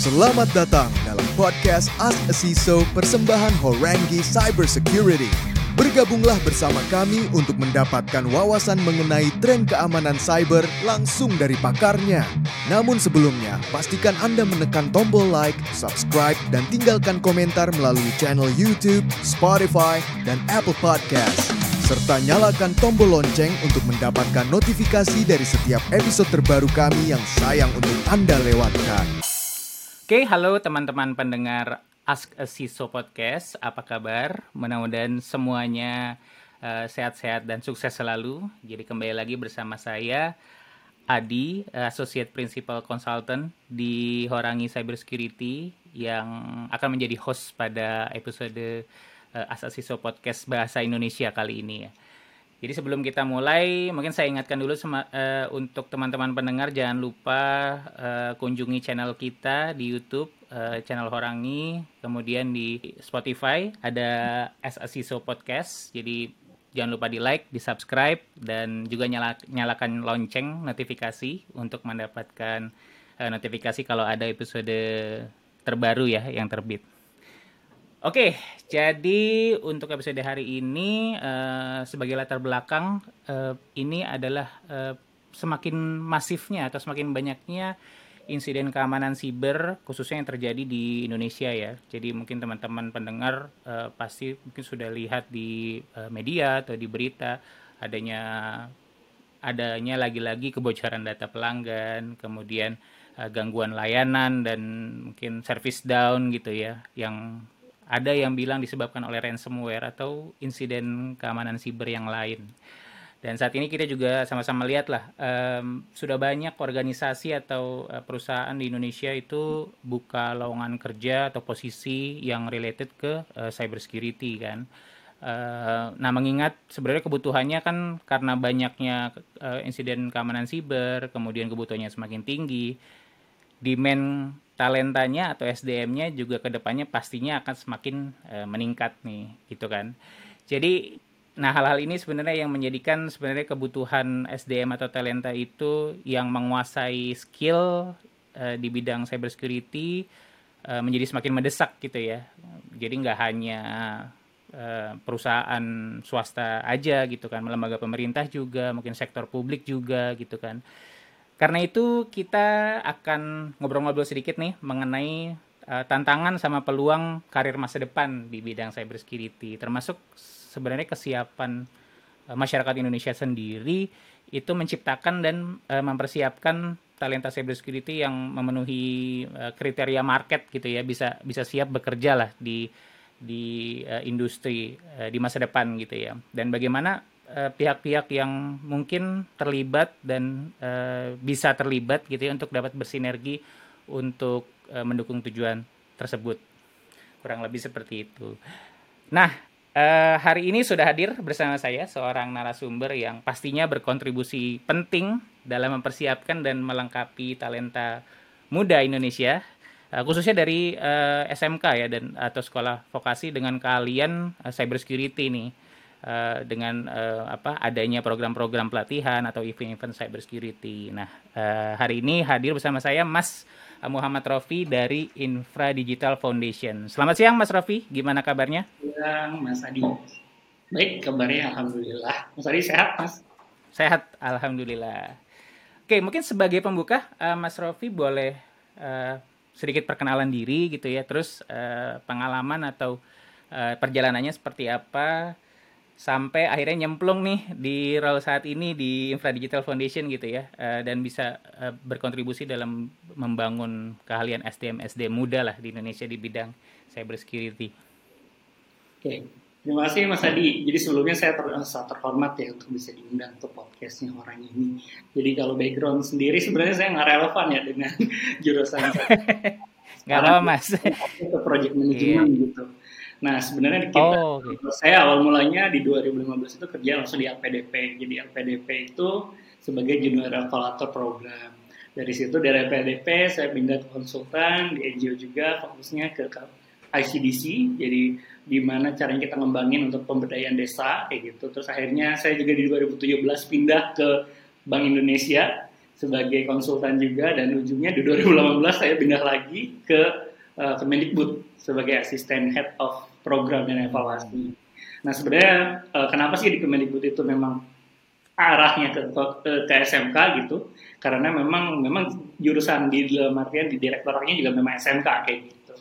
Selamat datang dalam podcast Ask a CISO persembahan Horangi Cyber Security. Bergabunglah bersama kami untuk mendapatkan wawasan mengenai tren keamanan cyber langsung dari pakarnya. Namun sebelumnya, pastikan Anda menekan tombol like, subscribe, dan tinggalkan komentar melalui channel YouTube, Spotify, dan Apple Podcast. Serta nyalakan tombol lonceng untuk mendapatkan notifikasi dari setiap episode terbaru kami yang sayang untuk Anda lewatkan. Oke, halo teman-teman pendengar Ask a CISO Podcast. Apa kabar? Mudah-mudahan semuanya uh, sehat-sehat dan sukses selalu. Jadi kembali lagi bersama saya Adi, Associate Principal Consultant di Horangi Cybersecurity yang akan menjadi host pada episode uh, Ask a CISO Podcast Bahasa Indonesia kali ini ya. Jadi sebelum kita mulai, mungkin saya ingatkan dulu sama, uh, untuk teman-teman pendengar jangan lupa uh, kunjungi channel kita di YouTube, uh, channel Horangi, kemudian di Spotify ada CISO Podcast. Jadi jangan lupa di like, di subscribe, dan juga nyala, nyalakan lonceng notifikasi untuk mendapatkan uh, notifikasi kalau ada episode terbaru ya yang terbit. Oke, jadi untuk episode hari ini uh, sebagai latar belakang uh, ini adalah uh, semakin masifnya atau semakin banyaknya insiden keamanan siber khususnya yang terjadi di Indonesia ya. Jadi mungkin teman-teman pendengar uh, pasti mungkin sudah lihat di uh, media atau di berita adanya adanya lagi-lagi kebocoran data pelanggan, kemudian uh, gangguan layanan dan mungkin service down gitu ya yang ada yang bilang disebabkan oleh ransomware atau insiden keamanan siber yang lain. Dan saat ini kita juga sama-sama lihat lah, um, sudah banyak organisasi atau uh, perusahaan di Indonesia itu buka lowongan kerja atau posisi yang related ke uh, cyber security kan. Uh, nah mengingat sebenarnya kebutuhannya kan karena banyaknya uh, insiden keamanan siber, kemudian kebutuhannya semakin tinggi, demand talentanya atau SDM-nya juga ke depannya pastinya akan semakin e, meningkat nih gitu kan. Jadi nah hal-hal ini sebenarnya yang menjadikan sebenarnya kebutuhan SDM atau talenta itu yang menguasai skill e, di bidang cybersecurity e, menjadi semakin mendesak gitu ya. Jadi nggak hanya perusahaan swasta aja gitu kan lembaga pemerintah juga mungkin sektor publik juga gitu kan karena itu kita akan ngobrol-ngobrol sedikit nih mengenai uh, tantangan sama peluang karir masa depan di bidang cybersecurity, termasuk sebenarnya kesiapan uh, masyarakat Indonesia sendiri itu menciptakan dan uh, mempersiapkan talenta cybersecurity yang memenuhi uh, kriteria market gitu ya, bisa bisa siap bekerja lah di di uh, industri uh, di masa depan gitu ya. Dan bagaimana pihak-pihak uh, yang mungkin terlibat dan uh, bisa terlibat gitu ya untuk dapat bersinergi untuk uh, mendukung tujuan tersebut. Kurang lebih seperti itu. Nah, uh, hari ini sudah hadir bersama saya seorang narasumber yang pastinya berkontribusi penting dalam mempersiapkan dan melengkapi talenta muda Indonesia uh, khususnya dari uh, SMK ya dan atau sekolah vokasi dengan kalian uh, cybersecurity nih uh, dengan uh, apa adanya program-program pelatihan atau event-event cybersecurity. Nah, uh, hari ini hadir bersama saya Mas Muhammad Rofi dari Infra Digital Foundation. Selamat siang Mas Rofi, gimana kabarnya? Siang Mas Adi. Baik, kabarnya alhamdulillah. Mas Adi sehat, Mas? Sehat, alhamdulillah. Oke, mungkin sebagai pembuka uh, Mas Rofi boleh uh, sedikit perkenalan diri gitu ya, terus uh, pengalaman atau uh, perjalanannya seperti apa sampai akhirnya nyemplung nih di role saat ini di Infra Digital Foundation gitu ya uh, dan bisa uh, berkontribusi dalam membangun keahlian SDM SDM muda lah di Indonesia di bidang cyber security. Oke, terima kasih Mas Adi. Jadi sebelumnya saya ter terhormat ya untuk bisa diundang ke podcastnya orang ini. Jadi kalau background sendiri sebenarnya saya nggak relevan ya dengan jurusan saya. Nggak apa mas. Ke project management yeah. gitu Nah, sebenarnya kita, oh, okay. saya awal mulanya di 2015 itu kerja langsung di LPDP. Jadi LPDP itu sebagai junior evaluator program. Dari situ dari LPDP saya pindah ke konsultan di NGO juga fokusnya ke ICDC. Jadi di mana caranya kita ngembangin untuk pemberdayaan desa kayak gitu. Terus akhirnya saya juga di 2017 pindah ke Bank Indonesia sebagai konsultan juga dan ujungnya di 2018 saya pindah lagi ke uh, Kemendikbud sebagai asisten head of program dan evaluasi. Nah sebenarnya uh, kenapa sih di Kemendikbud itu memang arahnya ke, ke, ke SMK gitu? Karena memang memang jurusan di dalam artian di direktoratnya juga memang SMK kayak gitu.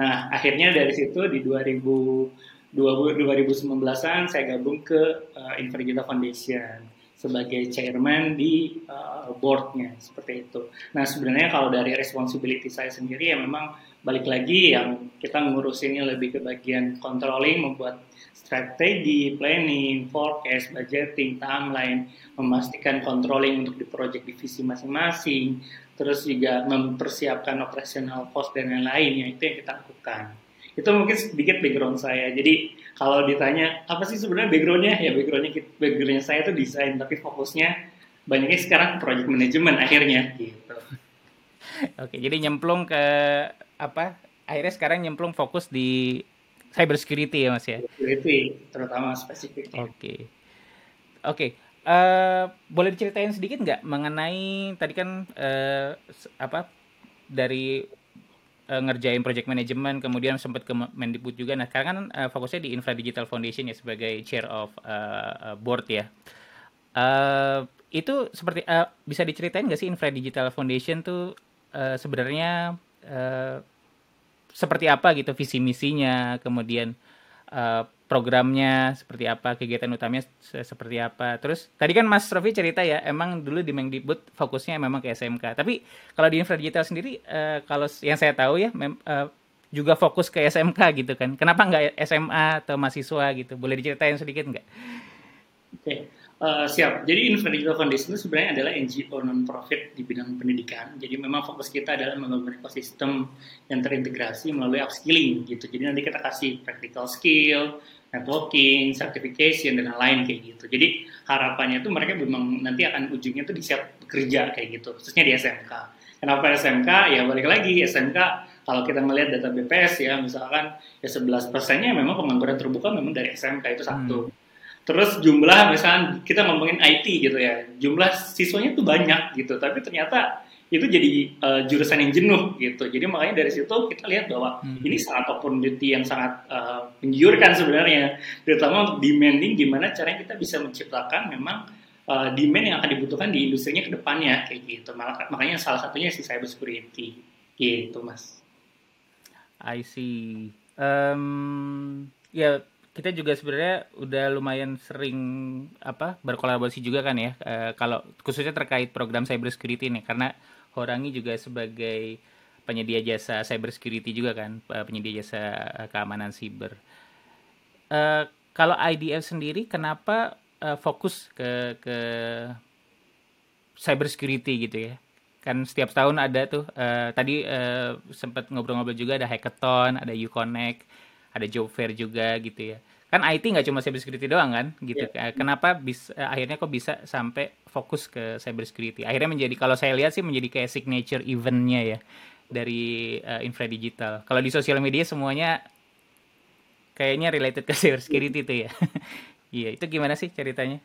Nah akhirnya dari situ di 2000 2019-an saya gabung ke uh, Invergita Foundation sebagai chairman di uh, boardnya seperti itu. Nah sebenarnya kalau dari responsibility saya sendiri ya memang balik lagi yang kita ngurusinnya lebih ke bagian controlling, membuat strategi, planning, forecast, budgeting, timeline, memastikan controlling untuk di project divisi masing-masing, terus juga mempersiapkan operational cost dan lain-lain, itu yang kita lakukan. Itu mungkin sedikit background saya. Jadi kalau ditanya apa sih sebenarnya backgroundnya ya backgroundnya backgroundnya saya itu desain tapi fokusnya banyaknya sekarang project management akhirnya gitu. Oke, jadi nyemplung ke apa? Akhirnya sekarang nyemplung fokus di cyber security ya Mas ya. Security terutama spesifik. Oke. Oke, uh, boleh diceritain sedikit nggak mengenai tadi kan uh, apa dari uh, ngerjain project management kemudian sempat ke Mendikbud juga nah sekarang kan uh, fokusnya di Infra Digital Foundation ya sebagai chair of uh, board ya uh, itu seperti uh, bisa diceritain nggak sih Infra Digital Foundation tuh uh, sebenarnya uh, seperti apa gitu visi misinya kemudian uh, programnya seperti apa, kegiatan utamanya seperti apa. Terus tadi kan Mas Rofi cerita ya, emang dulu di Mengdikbud fokusnya memang ke SMK. Tapi kalau di Infra Digital sendiri, uh, kalau yang saya tahu ya, mem, uh, juga fokus ke SMK gitu kan. Kenapa nggak SMA atau mahasiswa gitu? Boleh diceritain sedikit nggak? Oke. Okay. Uh, siap. Jadi Digital Foundation itu sebenarnya adalah NGO non-profit di bidang pendidikan. Jadi memang fokus kita adalah membangun ekosistem yang terintegrasi melalui upskilling gitu. Jadi nanti kita kasih practical skill, networking, certification, dan lain-lain kayak gitu. Jadi harapannya itu mereka memang nanti akan ujungnya tuh disiap bekerja kayak gitu, khususnya di SMK. Kenapa SMK? Ya balik lagi, SMK kalau kita melihat data BPS ya, misalkan ya 11 persennya memang pengangguran terbuka memang dari SMK itu satu. Hmm Terus jumlah misalnya kita ngomongin IT gitu ya, jumlah siswanya tuh banyak gitu, tapi ternyata itu jadi uh, jurusan yang jenuh gitu. Jadi makanya dari situ kita lihat bahwa hmm. ini sangat opportunity yang sangat uh, menggiurkan sebenarnya, terutama untuk demanding gimana caranya kita bisa menciptakan memang uh, demand yang akan dibutuhkan di industrinya ke depannya kayak gitu. Makanya salah satunya si cyber security gitu, Mas. I see. Um, ya kita juga sebenarnya udah lumayan sering apa berkolaborasi juga kan ya e, kalau khususnya terkait program cyber security nih karena Horangi juga sebagai penyedia jasa cyber security juga kan penyedia jasa eh, keamanan siber. E, kalau IDF sendiri kenapa e, fokus ke ke cyber security gitu ya? Kan setiap tahun ada tuh e, tadi e, sempat ngobrol-ngobrol juga ada hackathon, ada Uconnect ada job fair juga gitu ya kan IT nggak cuma cyber security doang kan gitu yeah. kenapa bisa eh, akhirnya kok bisa sampai fokus ke cyber security akhirnya menjadi kalau saya lihat sih menjadi kayak signature eventnya ya dari uh, infra digital kalau di sosial media semuanya kayaknya related ke cyber security itu ya iya itu gimana sih ceritanya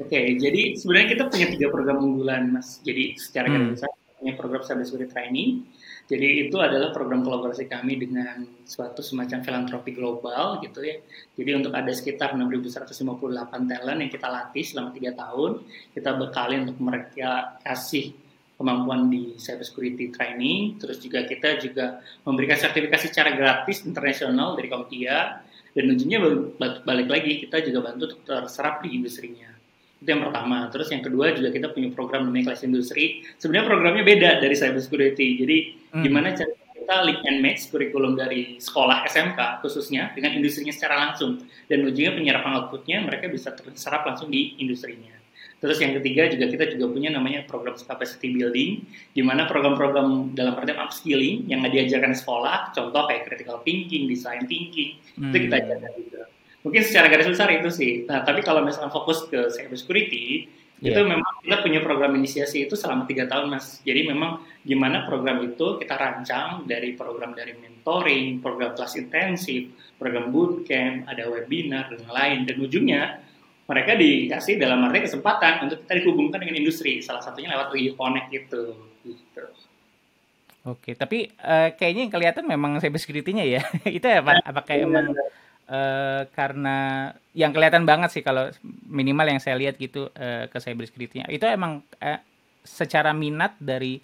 Oke, okay, jadi sebenarnya kita punya tiga program unggulan, Mas. Jadi secara hmm. besar punya program cyber security training, jadi itu adalah program kolaborasi kami dengan suatu semacam filantropi global gitu ya. Jadi untuk ada sekitar 6.158 talent yang kita latih selama tiga tahun, kita bekali untuk mereka kasih kemampuan di cyber security training, terus juga kita juga memberikan sertifikasi secara gratis internasional dari Komtia, dan ujungnya balik lagi kita juga bantu untuk terserap di industrinya. Itu yang pertama. Terus yang kedua juga kita punya program namanya kelas industri. Sebenarnya programnya beda dari cyber security. Jadi hmm. gimana cara kita link and match kurikulum dari sekolah SMK khususnya dengan industrinya secara langsung dan ujungnya penyerapan outputnya mereka bisa terserap langsung di industrinya. Terus yang ketiga juga kita juga punya namanya program capacity building, di mana program-program dalam artian upskilling yang diajarkan sekolah, contoh kayak critical thinking, design thinking, hmm. itu kita ajarkan juga. Mungkin secara garis besar itu sih. Nah, tapi kalau misalnya fokus ke cyber security, Yeah. Itu memang kita punya program inisiasi itu selama tiga tahun mas. Jadi memang gimana program itu kita rancang dari program dari mentoring, program kelas intensif, program bootcamp, ada webinar dan lain. Dan ujungnya mereka dikasih dalam arti kesempatan untuk kita dihubungkan dengan industri salah satunya lewat UI Connect gitu gitu Oke, tapi uh, kayaknya yang kelihatan memang cyber security-nya ya. itu apa apakah emang uh, karena yang kelihatan banget sih kalau minimal yang saya lihat gitu uh, ke cyber security-nya. Itu emang uh, secara minat dari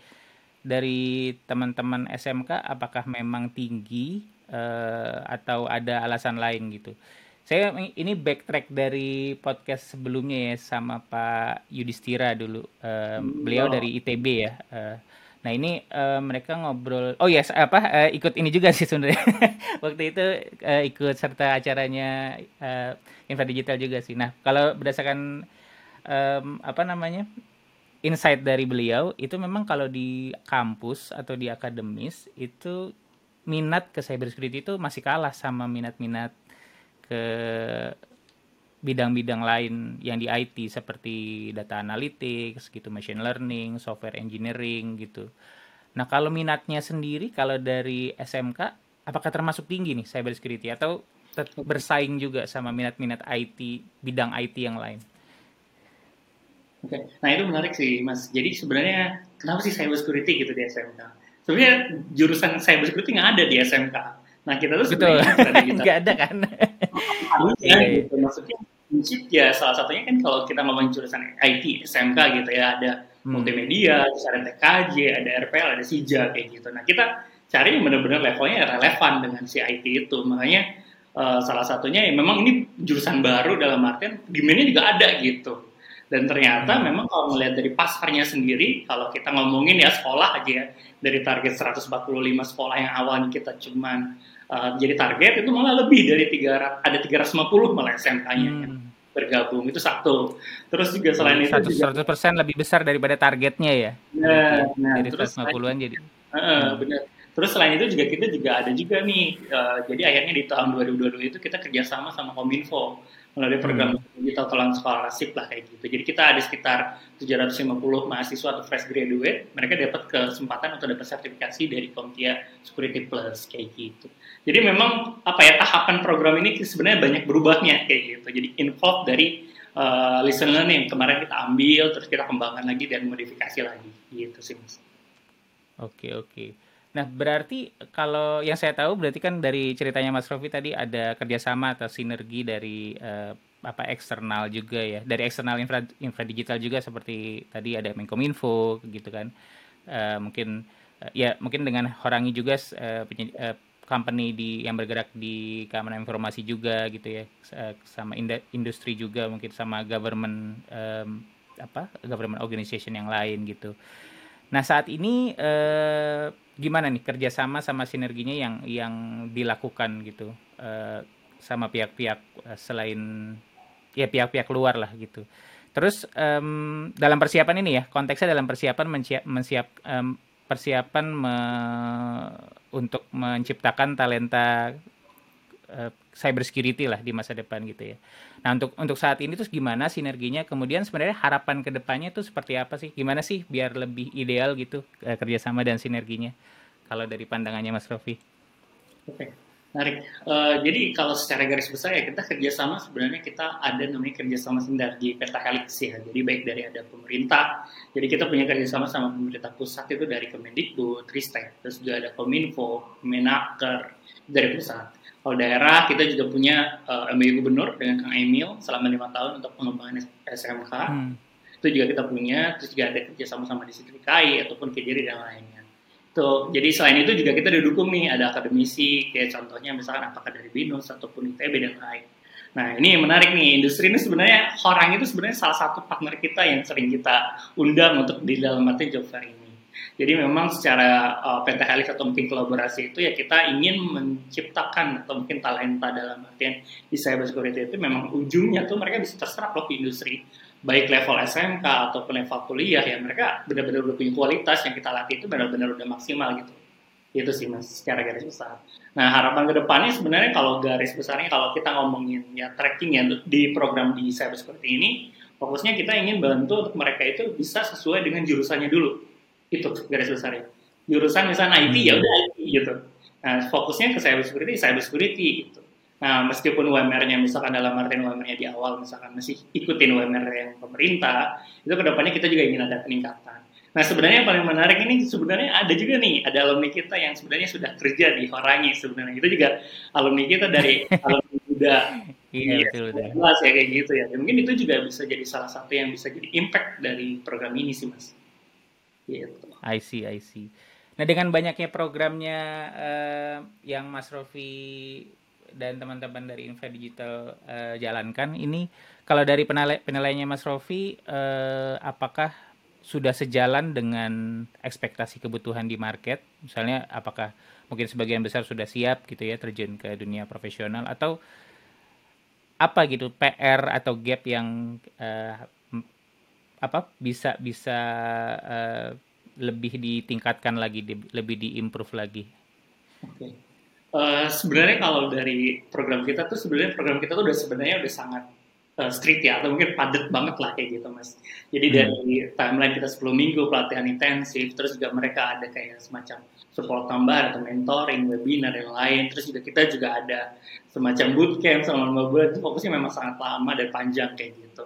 dari teman-teman SMK apakah memang tinggi uh, atau ada alasan lain gitu. Saya ini backtrack dari podcast sebelumnya ya sama Pak Yudhistira dulu. Uh, beliau oh. dari ITB ya. Uh, Nah ini uh, mereka ngobrol, oh yes apa uh, ikut ini juga sih sebenarnya waktu itu uh, ikut serta acaranya uh, Infra Digital juga sih. Nah kalau berdasarkan um, apa namanya insight dari beliau itu memang kalau di kampus atau di akademis itu minat ke cybersecurity itu masih kalah sama minat-minat ke bidang-bidang lain yang di IT seperti data analytics gitu, machine learning, software engineering gitu. Nah, kalau minatnya sendiri kalau dari SMK apakah termasuk tinggi nih cyber security atau bersaing juga sama minat-minat IT bidang IT yang lain? Oke, nah itu menarik sih Mas. Jadi sebenarnya kenapa sih cyber security gitu di SMK? Sebenarnya jurusan cyber security nggak ada di SMK. Nah kita tuh sebenarnya nggak ada kan? Harusnya gitu. Maksudnya prinsip ya salah satunya kan kalau kita ngomongin jurusan IT SMK gitu ya ada hmm. multimedia, ada TKJ, ada RPL, ada SIJA kayak gitu. Nah kita cari yang benar-benar levelnya relevan dengan si IT itu. Makanya uh, salah satunya ya memang ini jurusan baru dalam artian demandnya juga ada gitu. Dan ternyata hmm. memang kalau melihat dari pasarnya sendiri, kalau kita ngomongin ya sekolah aja ya, dari target 145 sekolah yang awalnya kita cuman uh, jadi target itu malah lebih dari 300 ada 350 malah SMK-nya hmm bergabung itu satu. Terus juga selain 100, itu juga 100% lebih besar daripada targetnya ya. Nah, nah dari terus 150-an jadi. Uh, hmm. benar. Terus selain itu juga kita juga ada juga nih, uh, jadi akhirnya di tahun 2022 itu kita kerjasama sama Kominfo melalui program hmm. digital talent scholarship lah kayak gitu. Jadi kita ada sekitar 750 mahasiswa atau fresh graduate, mereka dapat kesempatan untuk dapat sertifikasi dari Komtia Security Plus kayak gitu. Jadi memang apa ya tahapan program ini sebenarnya banyak berubahnya kayak gitu. Jadi involve dari uh, lesson learning kemarin kita ambil, terus kita kembangkan lagi dan modifikasi lagi gitu sih mas. Oke oke. Nah, berarti kalau yang saya tahu berarti kan dari ceritanya Mas Rofi tadi ada kerjasama atau sinergi dari uh, apa eksternal juga ya, dari eksternal infra, infra digital juga seperti tadi ada Menkominfo gitu kan, uh, mungkin uh, ya mungkin dengan Horangi juga uh, uh, company di yang bergerak di keamanan informasi juga gitu ya, uh, sama industri juga mungkin sama government um, apa government organization yang lain gitu. Nah saat ini uh, gimana nih kerjasama sama sinerginya yang yang dilakukan gitu uh, sama pihak-pihak selain ya pihak-pihak luar lah gitu. Terus um, dalam persiapan ini ya konteksnya dalam persiapan mensiap, mensiap um, persiapan me, untuk menciptakan talenta uh, cyber security lah di masa depan gitu ya. Nah untuk untuk saat ini terus gimana sinerginya? Kemudian sebenarnya harapan ke depannya itu seperti apa sih? Gimana sih biar lebih ideal gitu uh, kerjasama dan sinerginya? Kalau dari pandangannya Mas Rofi? Oke, menarik. Uh, jadi kalau secara garis besar ya kita kerjasama sebenarnya kita ada namanya kerjasama sinergi pentahelix ya. Jadi baik dari ada pemerintah, jadi kita punya kerjasama sama pemerintah pusat itu dari Kemendikbud, Ristek, terus juga ada Kominfo, Menaker dari pusat kalau daerah kita juga punya uh, eh, MBU Gubernur dengan Kang Emil selama lima tahun untuk pengembangan SMK. Hmm. Itu juga kita punya, terus juga ada kerja sama-sama di DKI ataupun Kejiri dan lainnya. Tuh, jadi selain itu juga kita didukung nih ada akademisi kayak contohnya misalkan apakah dari BINUS ataupun ITB dan lain. Nah ini yang menarik nih industri ini sebenarnya orang itu sebenarnya salah satu partner kita yang sering kita undang untuk di dalam arti job fair ini. Jadi memang secara uh, atau mungkin kolaborasi itu ya kita ingin menciptakan atau mungkin talenta dalam artian di cyber security itu memang ujungnya tuh mereka bisa terserap loh ke industri baik level SMK ataupun level kuliah ya mereka benar-benar udah punya kualitas yang kita latih itu benar-benar udah maksimal gitu. Itu sih mas secara garis besar. Nah harapan ke depannya sebenarnya kalau garis besarnya kalau kita ngomongin ya tracking ya di program di cyber security ini fokusnya kita ingin bantu untuk mereka itu bisa sesuai dengan jurusannya dulu. Itu garis besarnya. Jurusan misalnya IT ya udah IT gitu. Nah fokusnya ke cyber security cyber security gitu Nah, meskipun UMR-nya misalkan dalam artian UMR-nya di awal misalkan masih ikutin UMR yang pemerintah, itu ke depannya kita juga ingin ada peningkatan. Nah, sebenarnya yang paling menarik ini sebenarnya ada juga nih, ada alumni kita yang sebenarnya sudah kerja di Horangi sebenarnya. Itu juga alumni kita dari alumni muda. Iya, iya, betul, betul. Ya kayak gitu ya. Dan mungkin itu juga bisa jadi salah satu yang bisa jadi impact dari program ini sih, Mas. Gitu. I see, I see. Nah, dengan banyaknya programnya uh, yang Mas Rofi dan teman-teman dari Infa Digital uh, jalankan ini kalau dari penilai penilaiannya Mas Rofi uh, apakah sudah sejalan dengan ekspektasi kebutuhan di market misalnya apakah mungkin sebagian besar sudah siap gitu ya terjun ke dunia profesional atau apa gitu PR atau gap yang uh, apa bisa bisa uh, lebih ditingkatkan lagi di, lebih diimprove lagi. Okay. Uh, sebenarnya kalau dari program kita tuh sebenarnya program kita tuh udah sebenarnya udah sangat uh, strict ya atau mungkin padat banget lah kayak gitu mas. Jadi hmm. dari timeline kita 10 minggu pelatihan intensif, terus juga mereka ada kayak semacam support tambahan atau mentoring, webinar yang lain. Terus juga kita juga ada semacam bootcamp selama lima bulan itu fokusnya memang sangat lama dan panjang kayak gitu.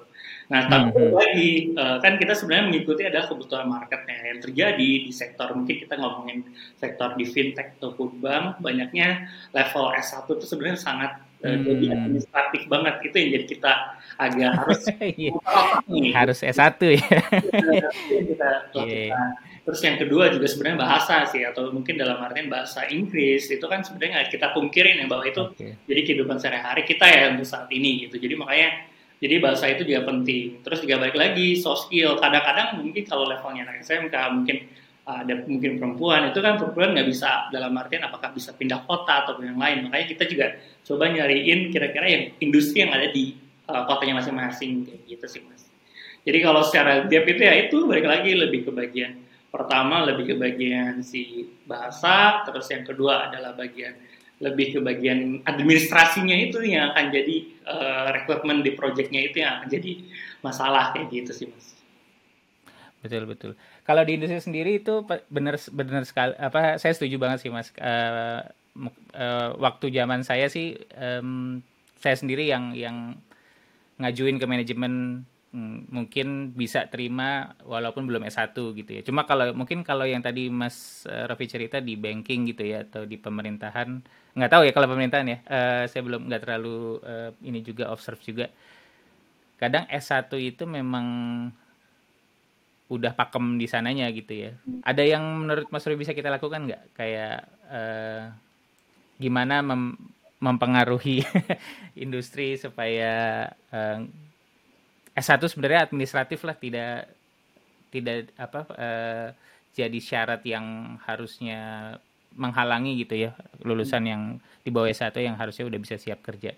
Nah, tapi hmm. lagi uh, kan kita sebenarnya mengikuti adalah kebutuhan marketnya yang terjadi di sektor mungkin kita ngomongin sektor di fintech ataupun bank banyaknya level S1 itu sebenarnya sangat hmm. jadi administratif banget itu yang jadi kita agak harus iya. harus S1 ya. Iya, kita, yeah. Terus yang kedua juga sebenarnya bahasa sih atau mungkin dalam artian bahasa Inggris itu kan sebenarnya kita pungkirin ya bahwa itu okay. jadi kehidupan sehari-hari kita ya untuk saat ini gitu. Jadi makanya jadi bahasa itu juga penting. Terus juga balik lagi soft skill. Kadang-kadang mungkin kalau levelnya anak SMK mungkin ada mungkin perempuan itu kan perempuan nggak bisa dalam artian apakah bisa pindah kota atau yang lain. Makanya kita juga coba nyariin kira-kira yang industri yang ada di uh, kotanya masing-masing kayak gitu sih mas. Jadi kalau secara gap itu ya itu balik lagi lebih ke bagian pertama lebih ke bagian si bahasa, terus yang kedua adalah bagian lebih ke bagian administrasinya itu yang akan jadi uh, rekrutmen di projectnya itu yang akan jadi masalah kayak gitu sih mas. Betul betul. Kalau di industri sendiri itu benar benar sekali apa saya setuju banget sih mas. Uh, uh, waktu zaman saya sih um, saya sendiri yang yang ngajuin ke manajemen mungkin bisa terima walaupun belum S1 gitu ya. Cuma kalau mungkin kalau yang tadi Mas uh, Raffi cerita di banking gitu ya atau di pemerintahan nggak tahu ya kalau pemerintahan ya. Uh, saya belum nggak terlalu uh, ini juga observe juga. Kadang S1 itu memang udah pakem di sananya gitu ya. Ada yang menurut Mas Raffi bisa kita lakukan nggak kayak uh, gimana mem mempengaruhi industri supaya uh, S1 sebenarnya administratif lah tidak tidak apa uh, jadi syarat yang harusnya menghalangi gitu ya lulusan yang di bawah S1 yang harusnya udah bisa siap kerja.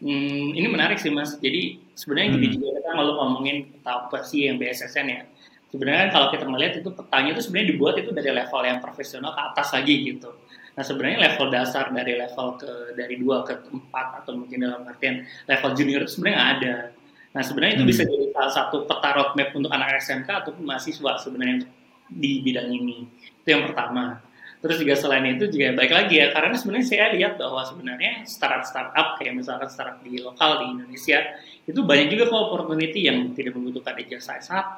Hmm, ini menarik sih mas. Jadi sebenarnya hmm. gini juga kita malu ngomongin apa sih yang BSSN ya. Sebenarnya kalau kita melihat itu petanya itu sebenarnya dibuat itu dari level yang profesional ke atas lagi gitu. Nah sebenarnya level dasar dari level ke dari dua ke empat atau mungkin dalam artian level junior itu sebenarnya ada. Nah sebenarnya itu hmm. bisa jadi salah satu peta roadmap untuk anak SMK ataupun mahasiswa sebenarnya di bidang ini. Itu yang pertama. Terus juga selain itu juga baik lagi ya, karena sebenarnya saya lihat bahwa sebenarnya startup-startup kayak misalkan startup di lokal di Indonesia itu banyak juga kok opportunity yang tidak membutuhkan ijazah S1,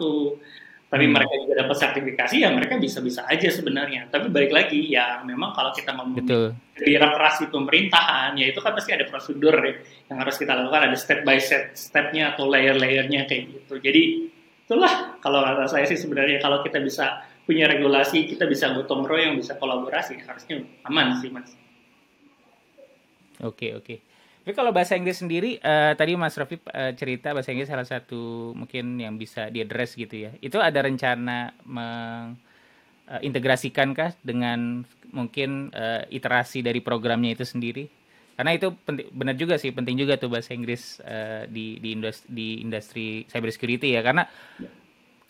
tapi hmm. mereka juga dapat sertifikasi ya mereka bisa-bisa aja sebenarnya. Tapi balik lagi ya memang kalau kita ngomong birokrasi pemerintahan ya itu kan pasti ada prosedur ya, yang harus kita lakukan ada step by step stepnya atau layer-layernya kayak gitu. Jadi itulah kalau kata saya sih sebenarnya kalau kita bisa punya regulasi kita bisa gotong royong bisa kolaborasi harusnya aman sih mas oke okay, oke okay. Tapi kalau bahasa Inggris sendiri, uh, tadi Mas Rafi uh, cerita bahasa Inggris salah satu mungkin yang bisa diadres gitu ya. Itu ada rencana mengintegrasikan kah dengan mungkin uh, iterasi dari programnya itu sendiri? Karena itu benar juga sih, penting juga tuh bahasa Inggris uh, di di industri, di industri cybersecurity ya. Karena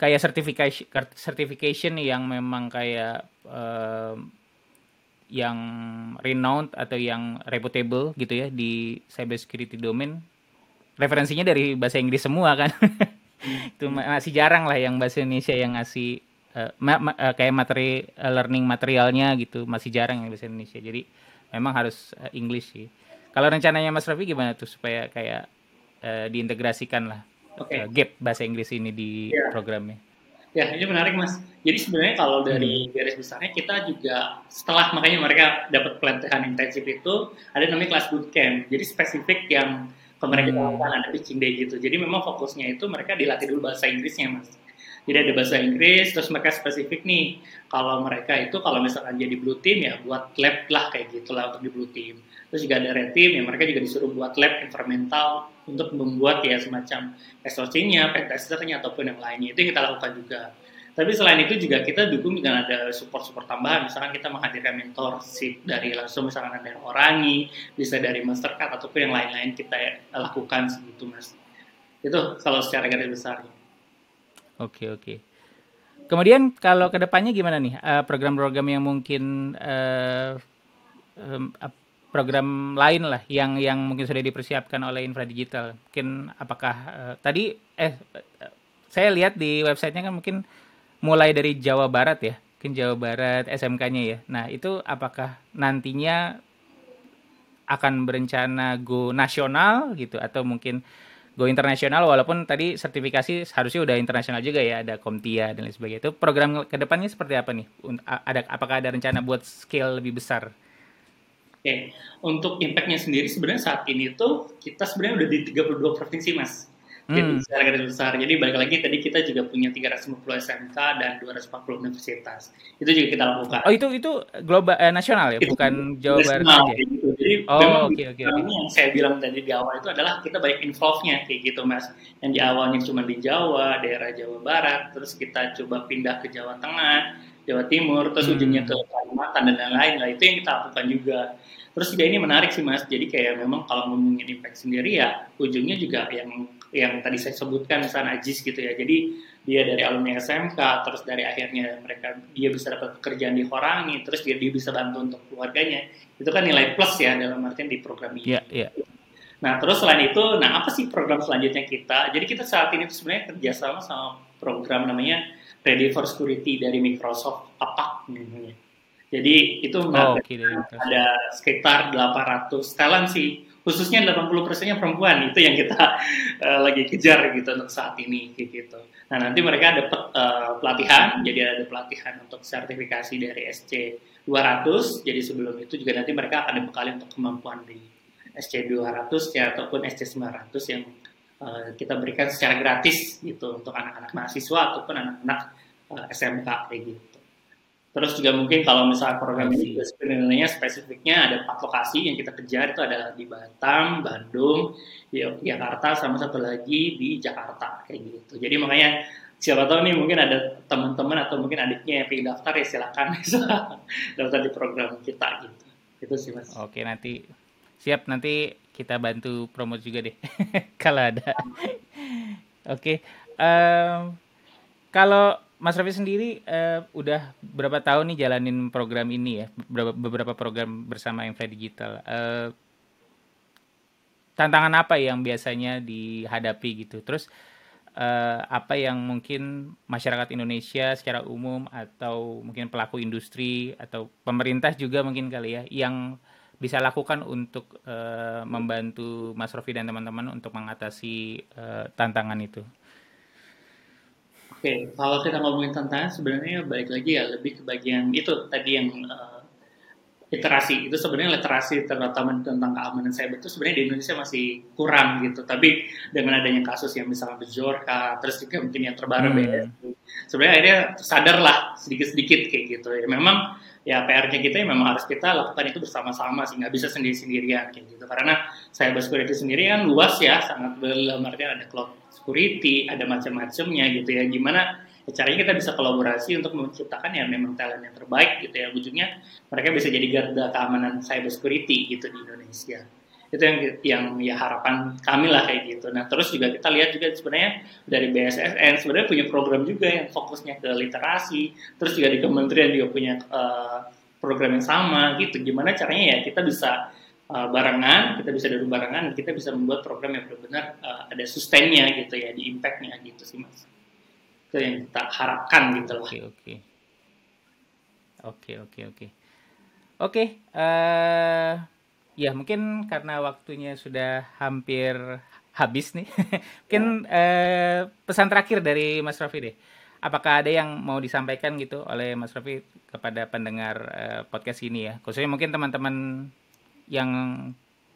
kayak certification certification yang memang kayak uh, yang renowned atau yang reputable gitu ya di cybersecurity domain. Referensinya dari bahasa Inggris semua kan. Itu masih jarang lah yang bahasa Indonesia yang ngasih uh, ma ma uh, kayak materi uh, learning materialnya gitu. Masih jarang yang bahasa Indonesia. Jadi memang harus uh, English sih. Kalau rencananya Mas Raffi gimana tuh supaya kayak uh, diintegrasikan lah okay. uh, gap bahasa Inggris ini di yeah. programnya? Ya, ini menarik Mas. Jadi sebenarnya kalau dari hmm. garis besarnya kita juga setelah makanya mereka dapat pelatihan intensif itu ada namanya kelas bootcamp. Jadi spesifik yang ke mereka hmm. ada pitching day gitu. Jadi memang fokusnya itu mereka dilatih dulu bahasa Inggrisnya Mas. Jadi ada bahasa Inggris, terus mereka spesifik nih. Kalau mereka itu kalau misalkan jadi blue team ya buat lab lah kayak gitulah untuk di blue team. Terus juga ada red team ya mereka juga disuruh buat lab environmental untuk membuat ya semacam SOC-nya, pentesternya ataupun yang lainnya. Itu yang kita lakukan juga. Tapi selain itu juga kita dukung dengan ada support-support tambahan. Misalkan kita menghadirkan mentorship dari langsung misalkan ada Orangi, bisa dari Mastercard ataupun yang lain-lain kita lakukan segitu mas. Itu kalau secara garis besar. Oke oke. Kemudian kalau ke depannya gimana nih uh, program-program yang mungkin um, program lain lah yang yang mungkin sudah dipersiapkan oleh Infra Digital. Mungkin apakah uh, tadi eh saya lihat di websitenya kan mungkin mulai dari Jawa Barat ya, mungkin Jawa Barat SMK-nya ya. Nah itu apakah nantinya akan berencana go nasional gitu atau mungkin go internasional walaupun tadi sertifikasi harusnya udah internasional juga ya ada Komtia dan lain sebagainya. Itu program ke depannya seperti apa nih? Ada apakah ada rencana buat scale lebih besar? Oke, untuk impactnya sendiri sebenarnya saat ini tuh kita sebenarnya udah di 32 provinsi mas. Jadi hmm. secara garis besar. Jadi balik lagi tadi kita juga punya 350 SMK dan 240 universitas. Itu juga kita lakukan. Oh itu itu global eh, nasional ya, itu bukan Jawa Barat aja. Gitu. Jadi oh, memang okay, okay, okay. yang saya bilang tadi di awal itu adalah kita banyak involve-nya kayak gitu mas. Yang di awalnya cuma di Jawa, daerah Jawa Barat, terus kita coba pindah ke Jawa Tengah, Jawa Timur, terus hmm. ujungnya ke Kalimantan dan lain-lain. Lah itu yang kita lakukan juga. Terus juga ini menarik sih mas. Jadi kayak memang kalau ngomongin impact sendiri ya ujungnya juga yang yang tadi saya sebutkan misalnya Ajis gitu ya. Jadi dia dari alumni SMK, terus dari akhirnya mereka dia bisa dapat pekerjaan di Horangi, terus dia, dia bisa bantu untuk keluarganya. Itu kan nilai plus ya dalam artian di program ini. Yeah, yeah. Nah terus selain itu, nah apa sih program selanjutnya kita? Jadi kita saat ini sebenarnya kerjasama sama program namanya Ready for Security dari Microsoft apa namanya. Jadi itu oh, okay, ada sekitar 800 talent sih khususnya 80 persennya perempuan itu yang kita uh, lagi kejar gitu untuk saat ini gitu. Nah nanti mereka dapat uh, pelatihan, jadi ada pelatihan untuk sertifikasi dari SC 200. Jadi sebelum itu juga nanti mereka akan dibekali untuk kemampuan di SC 200 ya ataupun SC 900 yang uh, kita berikan secara gratis gitu untuk anak-anak mahasiswa ataupun anak-anak uh, SMK kayak gitu. Terus juga mungkin kalau misalnya program ini juga sebenarnya spesifiknya ada empat lokasi yang kita kejar itu adalah di Batam, Bandung, Jakarta, sama satu lagi di Jakarta kayak gitu. Jadi makanya siapa tahu nih mungkin ada teman-teman atau mungkin adiknya yang ingin daftar ya silakan daftar di program kita gitu. Itu sih mas. Oke nanti siap nanti kita bantu promote juga deh kalau ada. Oke. Um, kalau Mas Raffi sendiri uh, udah berapa tahun nih jalanin program ini ya, beberapa, beberapa program bersama Infra Digital. Uh, tantangan apa yang biasanya dihadapi gitu? Terus uh, apa yang mungkin masyarakat Indonesia secara umum atau mungkin pelaku industri atau pemerintah juga mungkin kali ya yang bisa lakukan untuk uh, membantu Mas Rofi dan teman-teman untuk mengatasi uh, tantangan itu? Oke, kalau kita ngomongin tantangan sebenarnya balik lagi ya lebih ke bagian itu tadi yang uh, literasi itu sebenarnya literasi terutama tentang keamanan cyber itu sebenarnya di Indonesia masih kurang gitu. Tapi dengan adanya kasus yang misalnya Bejorka, terus juga mungkin yang terbaru hmm. BS, sebenarnya akhirnya sadarlah sedikit-sedikit kayak gitu. Ya memang ya PR-nya kita ya memang harus kita lakukan itu bersama-sama sih nggak bisa sendiri-sendirian kayak gitu. Karena cyber security sendiri kan luas ya, sangat dalam artian ada cloud security, ada macam-macamnya gitu ya. Gimana ya, caranya kita bisa kolaborasi untuk menciptakan yang memang talent yang terbaik gitu ya. Ujungnya mereka bisa jadi garda keamanan cyber security gitu di Indonesia. Itu yang yang ya harapan kami lah kayak gitu. Nah terus juga kita lihat juga sebenarnya dari BSSN sebenarnya punya program juga yang fokusnya ke literasi. Terus juga di kementerian juga punya uh, program yang sama gitu. Gimana caranya ya kita bisa uh, barengan, kita bisa duduk barengan, kita bisa membuat program yang benar-benar uh, ada sustainnya gitu ya, di impactnya gitu sih mas. Itu yang kita harapkan gitu loh. Oke oke. Oke oke oke. Oke, uh, ya mungkin karena waktunya sudah hampir habis nih. mungkin eh, pesan terakhir dari Mas Raffi deh. Apakah ada yang mau disampaikan gitu oleh Mas Raffi kepada pendengar eh, podcast ini ya? Khususnya mungkin teman-teman yang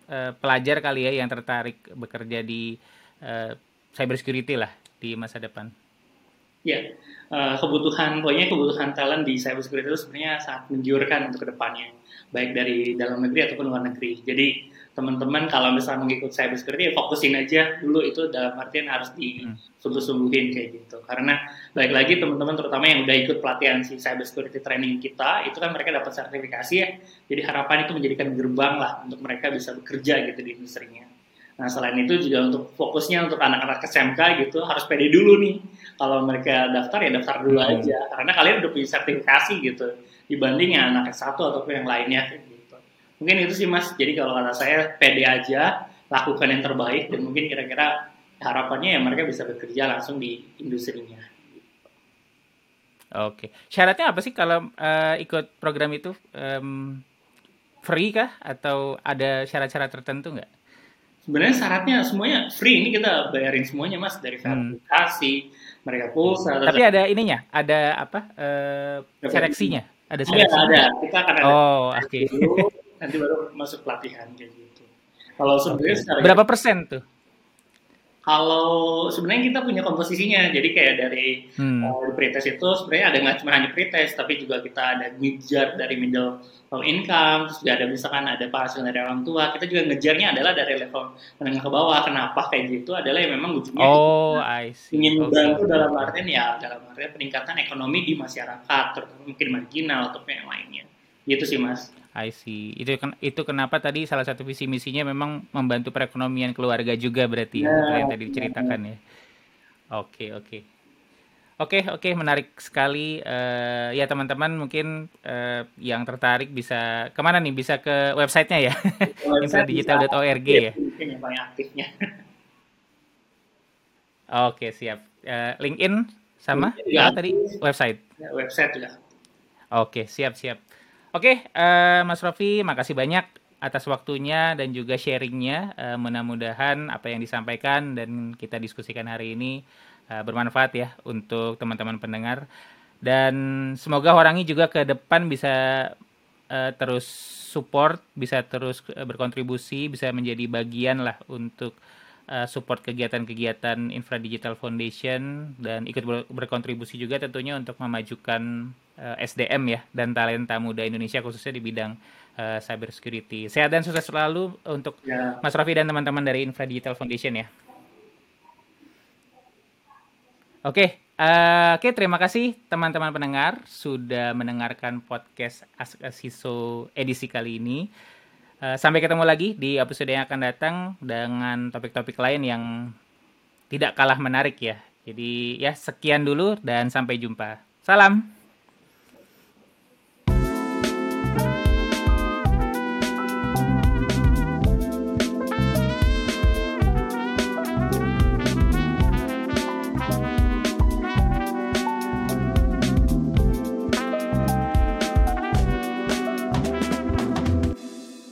eh, pelajar kali ya yang tertarik bekerja di eh, cyber security lah di masa depan. Ya, uh, kebutuhan pokoknya kebutuhan talent di cyber security itu sebenarnya sangat mengiurkan untuk ke depannya, baik dari dalam negeri ataupun luar negeri. Jadi teman-teman kalau misalnya mengikut cyber security ya fokusin aja dulu itu dalam artian harus disungguh-sungguhin kayak gitu. Karena baik lagi teman-teman terutama yang udah ikut pelatihan si cyber security training kita, itu kan mereka dapat sertifikasi ya. Jadi harapan itu menjadikan gerbang lah untuk mereka bisa bekerja gitu di industrinya. Nah selain itu juga untuk fokusnya untuk anak-anak SMK gitu harus pede dulu nih. Kalau mereka daftar ya daftar dulu hmm. aja karena kalian udah punya sertifikasi gitu dibanding yang anak S1 ataupun yang lainnya gitu. Mungkin itu sih Mas. Jadi kalau kata saya pede aja, lakukan yang terbaik dan mungkin kira-kira harapannya ya mereka bisa bekerja langsung di industrinya. Oke, syaratnya apa sih kalau uh, ikut program itu um, free kah atau ada syarat-syarat tertentu nggak? Sebenarnya syaratnya semuanya free ini kita bayarin semuanya mas dari hmm. verifikasi hmm. mereka pulsa tapi ada ininya ada apa uh, seleksinya ada seleksinya ada, ada. kita akan ada oh oke okay. nanti baru masuk pelatihan kayak gitu kalau sebenarnya okay. berapa persen tuh kalau sebenarnya kita punya komposisinya, jadi kayak dari hmm. uh, pretest itu sebenarnya ada nggak cuma hanya pretest, tapi juga kita ada ngejar dari middle low income, terus juga ada misalkan ada penghasilan dari orang tua. Kita juga ngejarnya adalah dari level menengah ke bawah. Kenapa kayak gitu? Adalah yang memang ujungnya oh, I see. ingin membantu okay. dalam artian ya dalam artian peningkatan ekonomi di masyarakat, terutama mungkin marginal atau yang lainnya. Gitu sih mas. I see. Itu kan itu kenapa tadi salah satu visi misinya memang membantu perekonomian keluarga juga berarti ya yang tadi diceritakan ya. Oke, oke. Oke, oke, menarik sekali. Uh, ya teman-teman mungkin uh, yang tertarik bisa ke mana nih? Bisa ke websitenya ya, infradigital.org ya. Yang paling aktifnya. Oke, siap. Uh, LinkedIn sama? Ya, tadi website. Ya, website juga. Oke, siap, siap. Oke, uh, Mas Rofi, makasih banyak atas waktunya dan juga sharingnya. Uh, mudah-mudahan apa yang disampaikan dan kita diskusikan hari ini uh, bermanfaat ya untuk teman-teman pendengar. Dan semoga Horangi juga ke depan bisa uh, terus support, bisa terus berkontribusi, bisa menjadi bagian lah untuk uh, support kegiatan-kegiatan Infra Digital Foundation dan ikut berkontribusi juga tentunya untuk memajukan uh, eh, SDM ya dan talenta muda Indonesia khususnya di bidang uh, cyber security. Sehat dan sukses selalu untuk ya. Mas Raffi dan teman-teman dari Infra Digital Foundation ya. Oke, okay, uh, oke okay, terima kasih teman-teman pendengar sudah mendengarkan podcast Ask Siso edisi kali ini. Uh, sampai ketemu lagi di episode yang akan datang dengan topik-topik lain yang tidak kalah menarik ya. Jadi ya sekian dulu dan sampai jumpa. Salam.